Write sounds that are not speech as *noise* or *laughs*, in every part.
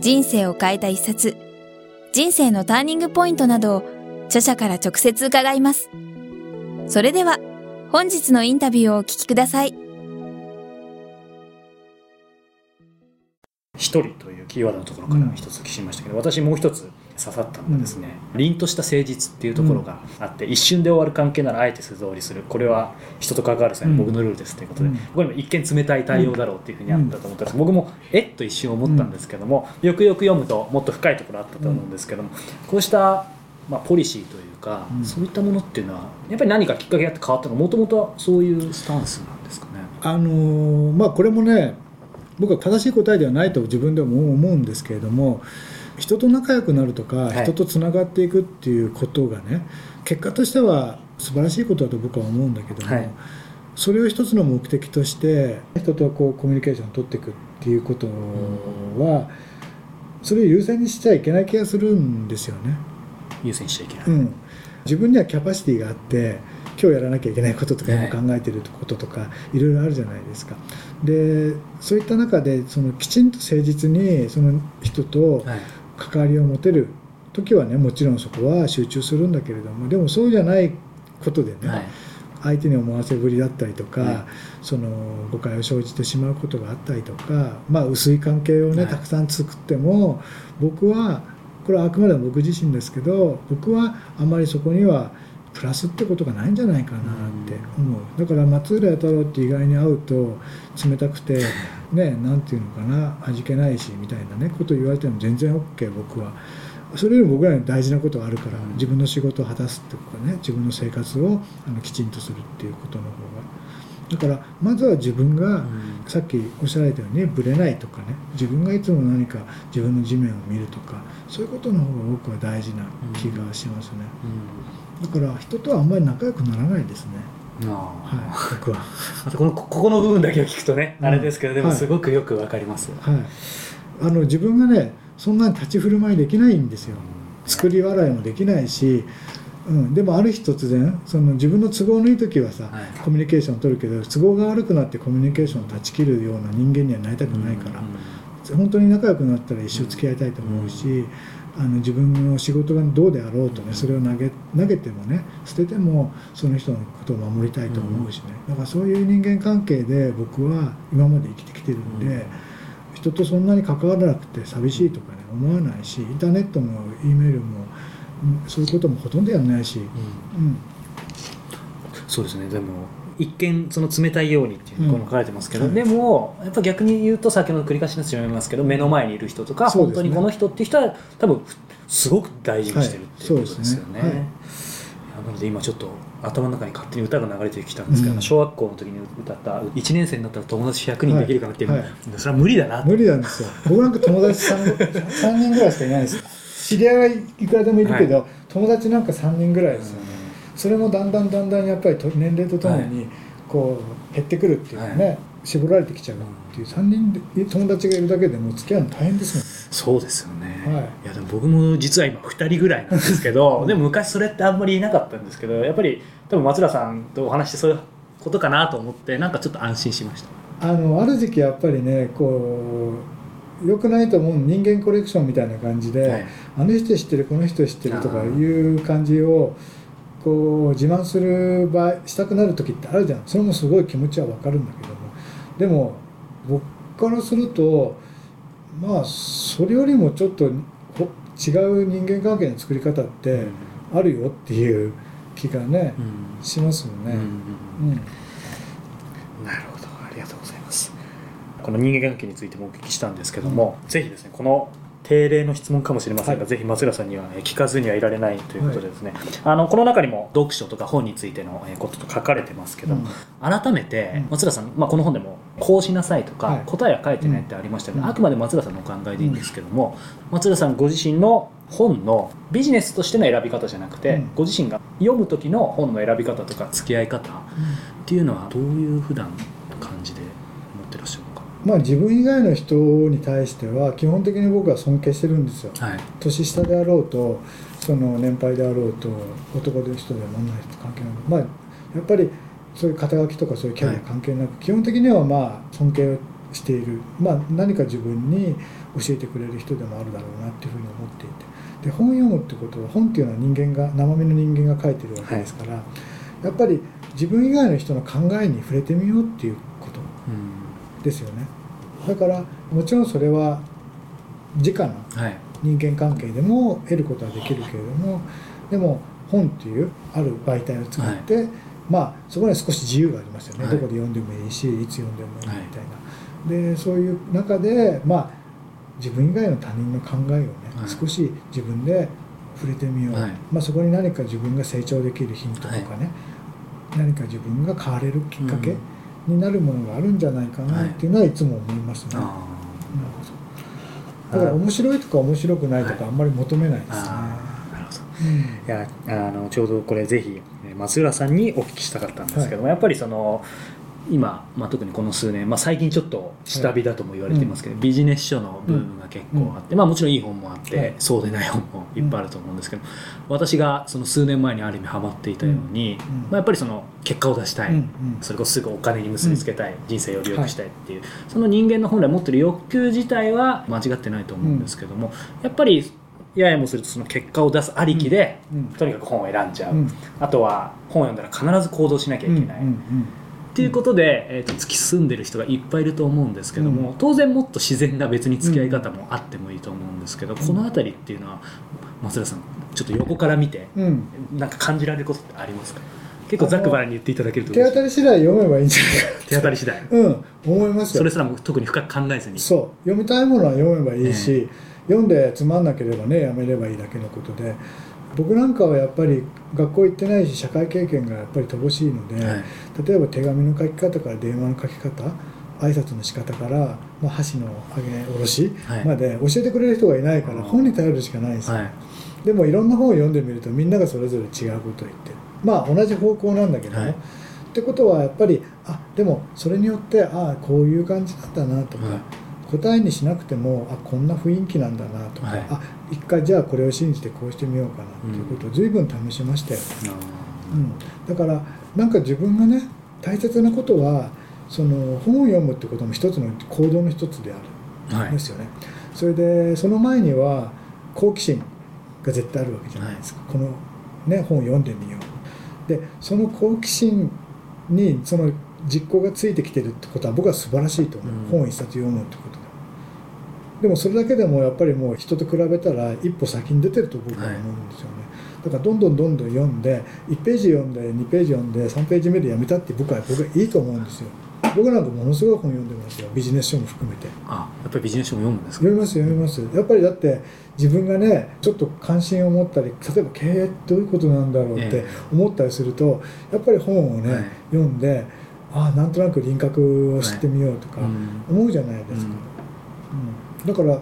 人生を変えた一冊、人生のターニングポイントなどを著者から直接伺います。それでは、本日のインタビューをお聞きください。一人というキーワードのところから一つ聞きましたけど、うん、私もう一つ刺さったのがですね、うん、凛とした誠実っていうところがあって、うん、一瞬で終わる関係ならあえて素通りする。これは人と関わる際の僕のルールですということで、うん、僕にも一見冷たい対応だろうっていうふうにあったと思ったんです。僕もえっと一瞬思ったんですけども、よくよく読むともっと深いところあったと思うんですけども、こうしたまあ、ポリシーというか、そういったものっていうのはやっぱり何かきっかけがあって変わったのもともとはそういうスタンスなんですかね。あのー、まあ、これもね僕は正しい答えではないと自分でも思うんですけれども人と仲良くなるとか、はい、人とつながっていくっていうことがね結果としては素晴らしいことだと僕は思うんだけども、はい、それを一つの目的として人とこうコミュニケーションを取っていくっていうことは、それを優先にしちゃいけない気がするんですよね。優先しちゃいけない、うん、自分にはキャパシティがあって今日やらなきゃいけないこととか今考えてることとかいろいろあるじゃないですか。でそういった中でそのきちんと誠実にその人と関わりを持てる時はねもちろんそこは集中するんだけれどもでもそうじゃないことでね、はい、相手に思わせぶりだったりとか、はい、その誤解を生じてしまうことがあったりとか、まあ、薄い関係をね、たくさん作っても僕はこれはあくまでも僕自身ですけど僕はあまりそこにはプラスってことがないんじゃないかなって思う。だから松浦弥太郎って意外に会うと冷たくてね何て言うのかな味気ないしみたいなねこと言われても全然 OK 僕は。それよりも僕らに大事なことがあるから自分の仕事を果たすってことね自分の生活をあのきちんとするっていうことの方が。だからまずは自分が、さっきおっしゃられたようにぶれないとかね自分がいつも何か自分の地面を見るとかそういうことの方が僕は大事な気がしますね。だから人とはあんまり仲良くならないですね。はい、僕は。*laughs* このここの部分だけを聞くとね、うん、あれですけどでもすごくよくわかります、はい、あの自分がねそんなに立ち振る舞いできないんですよ、作り笑いもできないし、うん、でもある日突然その自分の都合のいい時はさ、はい、コミュニケーションを取るけど都合が悪くなってコミュニケーションを断ち切るような人間にはなりたくないから、うんうん、本当に仲良くなったら一生付き合いたいと思うし、うんあの自分の仕事がどうであろうとねそれを投げ投げてもね捨ててもその人のことを守りたいと思うしね。だからそういう人間関係で僕は今まで生きてきてるんで人とそんなに関わらなくて寂しいとかね思わないしインターネットも E メールもそういうこともほとんどやらないし、うん、うん、そうですね。でも一見その冷たいようにっていうこの書かれてますけど、うん、でもやっぱ逆に言うと先ほど繰り返しになってしまいますけど目の前にいる人とか、本当にこの人っていう人は多分すごく大事にしてるっていうことですよね。はい、ね。はい、なので今ちょっと頭の中に勝手に歌が流れてきたんですけど、うん、小学校の時に歌った1年生になったら友達100人できるかなっていう、はいはい、それは無理だな無理なんですよ。僕なんか友達 3, 3人ぐらいしかいないです知り合いはいくらでもいるけど、友達なんか3人ぐらいですよね、それもだんだんだんだんやっぱり年齢とともにこう減ってくるっていうかね、はい、絞られてきちゃうっていう3人で友達がいるだけでも付き合うの大変ですもんね。そうですよね、はい、いやでも僕も実は今2人ぐらいなんですけどでも昔それってあんまりいなかったんですけどやっぱり多分松浦さんとお話してそういうことかなと思ってなんかちょっと安心しました。あのある時期やっぱりねこうよくないと思う人間コレクションみたいな感じで、はい、あの人知ってるこの人知ってるとかいう感じをこう自慢する場合したくなる時ってあるじゃん。それもすごい気持ちは分かるんだけども。でも僕からするとまあそれよりもちょっと違う人間関係の作り方ってあるよっていう気がね、うん、しますよね、うん、うん、なるほど。ありがとうございます。この人間関係についてもお聞きしたんですけども、うん、ぜひですねこの定例の質問かもしれませんが、はい。ぜひ松浦さんにはえー聞かずにはいられないということでですね、あのこの中にも読書とか本についてのえーことと書かれてますけど、うん。改めてうん。松浦さん、まあ、この本でもこうしなさいとか、はい。答えは書いてないってありましたけど、うん。あくまで松浦さんのお考えでいいんですけども、松浦さんご自身の本のビジネスとしての選び方じゃなくて、うん。ご自身が読む時の本の選び方とか付き合い方っていうのはどういう普段の感じでまあ自分以外の人に対しては基本的に僕は尊敬してるんですよ。はい。年下であろうとその年配であろうと男の人でも女の人関係なく。まあやっぱりそういう肩書きとかそういうキャリア関係なく、基本的にはまあ尊敬している、まあ、何か自分に教えてくれる人でもあるだろうなっていうふうに思っていて。で本読むってことは本っていうのは人間が生身の人間が書いてるわけですから、やっぱり自分以外の人の考えに触れてみようっていうこと。うんですよね。だからもちろんそれは直のはい。人間関係でも得ることはできるけれどもでも本っていうある媒体を使って、まあそこには少し自由がありますよね、はい。どこで読んでもいいしいつ読んでもいいみたいな、でそういう中でまあ自分以外の他人の考えをね、はい。少し自分で触れてみよう、はい。まあ、そこに何か自分が成長できるヒントとかね、何か自分が変われるきっかけうんになるものがあるんじゃないかなっていうのはいつも思いますね。あだから面白いとか面白くないとはいかあんまり求めないですね。あー。なるほど。うんいやあのちょうどこれぜひえー松浦さんにお聞きしたかったんですけども、やっぱりその今、まあ、特にこの数年、まあ、最近ちょっと下火だとも言われていますけど、ビジネス書のブームが結構あって、まあ、もちろんいい本もあって、はいそうでない本もいっぱいあると思うんですけど、私がその数年前にある意味ハマっていたように、うんまあ、やっぱりその結果を出したい、うんうん。それこそすぐお金に結びつけたい、人生より良くしたいっていう、その人間の本来持ってる欲求自体は間違ってないと思うんですけども、やっぱりややもするとその結果を出すありきで、うんとにかく本を選んじゃう、うん。あとは本を読んだら必ず行動しなきゃいけない、うんうんっていうことで、えー、と突き進んでる人がいっぱいいると思うんですけども、うん。当然もっと自然な別に付き合い方もあってもいいと思うんですけど、ん。この辺りっていうのは松田さんちょっと横から見てうん。うんなんか感じられることってありますか？結構ざっくばらんに言っていただけると手当たり次第読めばいいんじゃないか手当たり次第。うん。思いますよ。それすらも特に深く考えずに。そう。読みたいものは読めばいいし、読んでつまんなければねやめればいいだけのことで僕なんかはやっぱり学校行ってないし社会経験がやっぱり乏しいので、はい。例えば手紙の書き方から電話の書き方挨拶の仕方から、まあ、箸の上げ下ろしはい。まで教えてくれる人がいないから本に頼るしかないですよ、はい。でもいろんな本を読んでみるとみんながそれぞれ違うことを言ってる。まあ同じ方向なんだけども、はい。ってことはやっぱりあでもそれによってああこういう感じなんだなとか、はい答えにしなくてもあこんな雰囲気なんだなとか、はい。あ一回じゃあこれを信じてこうしてみようかなっていうことを随分試しましたよ、うん、だからなんか自分がね大切なことはその本を読むってことも一つの行動の一つである。はい。んですよね、それでその前には好奇心が絶対あるわけじゃないですか、この、ね、本を読んでみよう。でその好奇心にその実行がついてきてるってことは僕は素晴らしいと思う、うん。本を一冊読むってことででもそれだけでもやっぱりもう人と比べたら一歩先に出てると僕は思うんですよね、だからどんどんどんどん読んで1ページ読んで2ページ読んで3ページ目でやめたって僕は僕はいいと思うんですよ。僕なんかものすごい本読んでますよ。ビジネス書も含めて。あやっぱりビジネス書も読むんですか？読みます読みます。やっぱりだって自分がねちょっと関心を持ったり例えば経営どういうことなんだろうってええ。思ったりするとやっぱり本をね、はい。読んでああなんとなく輪郭を知ってみようとかうん。思うじゃないですか、うんだから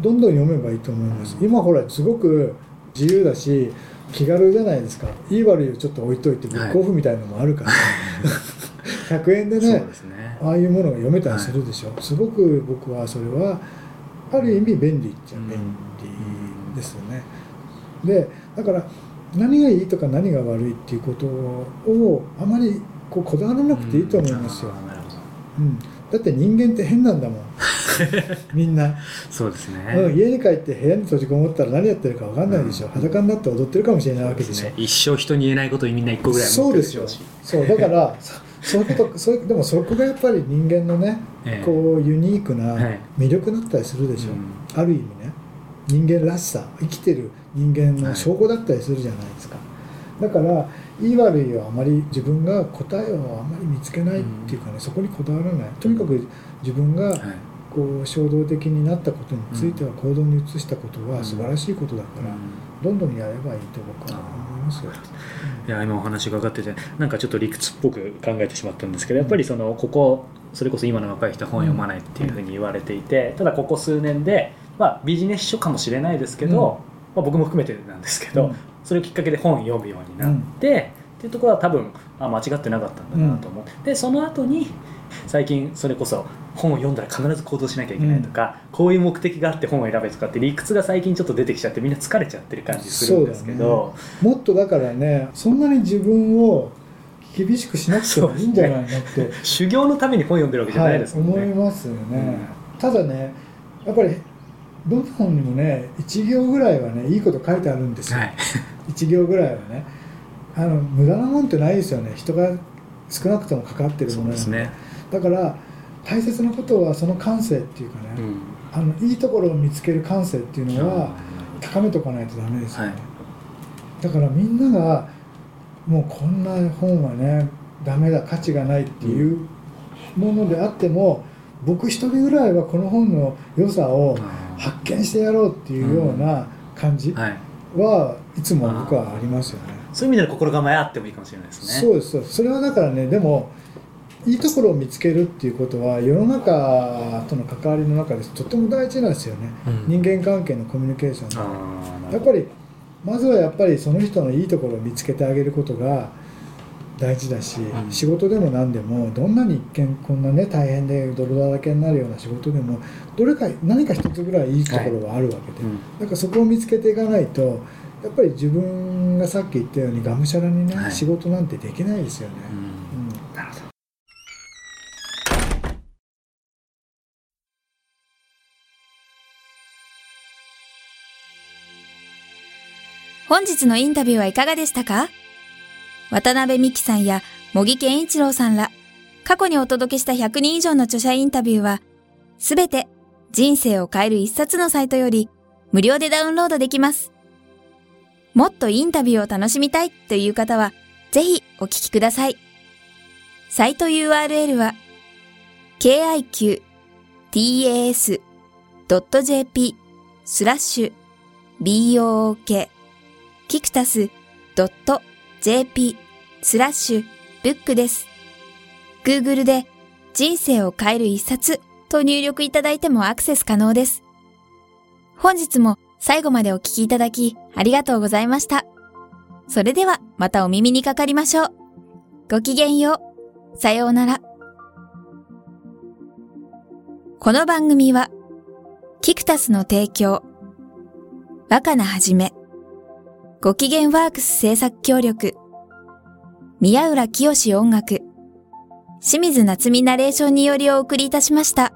どんどん読めばいいと思います、うん今ほらすごく自由だし気軽じゃないですか。いい悪いをちょっと置いといてブックオフみたいなのもあるから、100円でねね。ああいうものが読めたりするでしょ、すごく僕はそれはある意味便利っちゃうん便利ですよね、でだから何がいいとか何が悪いっていうことをあまりこうこだわらなくていいと思いますよ、あーなるほど。うん、だって人間って変なんだもん *laughs* みんな、そうですね、うん、家に帰って部屋に閉じこもったら何やってるか分かんないでしょ、うん。裸になって踊ってるかもしれないわけでしょ、ね、一生人に言えないことにみんな一個ぐらいそうですよ。そう。だから *laughs* そそういうことそういうでもそこがやっぱり人間のね、ええ。こうユニークなはい。魅力だったりするでしょ、うん。ある意味ね。人間らしさ。生きてる人間の証拠だったりするじゃないですか、だからいい悪いはあまり自分が答えをあまり見つけないっていうかね、そこにこだわらない。とにかく自分がはいこう衝動的になったことについては行動に移したことは素晴らしいことだから、どんどんやればいいと僕は思いますよ。いや今お話伺っててなんかちょっと理屈っぽく考えてしまったんですけどやっぱりそのここそれこそ今の若い人は本読まないっていうふうに言われていてただここ数年で、まあ、ビジネス書かもしれないですけど、まあ、僕も含めてなんですけど、うん。それをきっかけで本読むようになって、っていうところは多分あ間違ってなかったんだなと思って、でその後に最近それこそ本を読んだら必ず行動しなきゃいけないとか、こういう目的があって本を選べとかって理屈が最近ちょっと出てきちゃってみんな疲れちゃってる感じするんですけど、もっとだからねそんなに自分を厳しくしなくてもいいんじゃないのって、*laughs* 修行のために本読んでるわけじゃないですもんね。思いますよね、うん。ただねやっぱりどの本にもね1行ぐらいはねいいこと書いてあるんですよ、はい。1行ぐらいはね。あの無駄なもんってないですよね。人が少なくとも関わってるものですね。だから大切なことはその感性っていうかね、うん。あのいいところを見つける感性っていうのは高めとかないとダメですよね、はい。だからみんながもうこんな本はねダメだ価値がないっていうものであっても、僕一人ぐらいはこの本の良さを発見してやろうっていうような感じはい、はい。つも僕はありますよね。そうい。う意味での心構えあってもい。い。かもしれない。ですね。そうですそれはだからねでもいいところを見つけるっていうことは世の中との関わりの中でとても大事なんですよね、うん。人間関係のコミュニケーションやっぱりまずはやっぱりその人のいいところを見つけてあげることが大事だし、うん。仕事でも何でもどんなに一見こんなね大変で泥だらけになるような仕事でもどれか何か一つぐらいいいところはあるわけで、うん。だからそこを見つけていかないとやっぱり自分がさっき言ったようにがむしゃらにね、はい。仕事なんてできないですよね。本日のインタビューはいかがでしたか？渡辺美希さんや茂木健一郎さんら、過去にお届けした100人以上の著者インタビューは、すべて人生を変える一冊のサイトより無料でダウンロードできます。もっとインタビューを楽しみたいという方は、ぜひお聞きください。サイト URL は、kiqtas.jp スラッシュ book キクタス .jp スラッシュブックです。Google で人生を変える一冊と入力いただいてもアクセス可能です。本日も最後までお聞きいただきありがとうございました。それではまたお耳にかかりましょう。ごきげんよう。さようなら。この番組は、キクタスの提供、若菜はじめ、ご機嫌ワークス制作協力、宮浦清志音楽、清水夏美ナレーションによりお送りいたしました。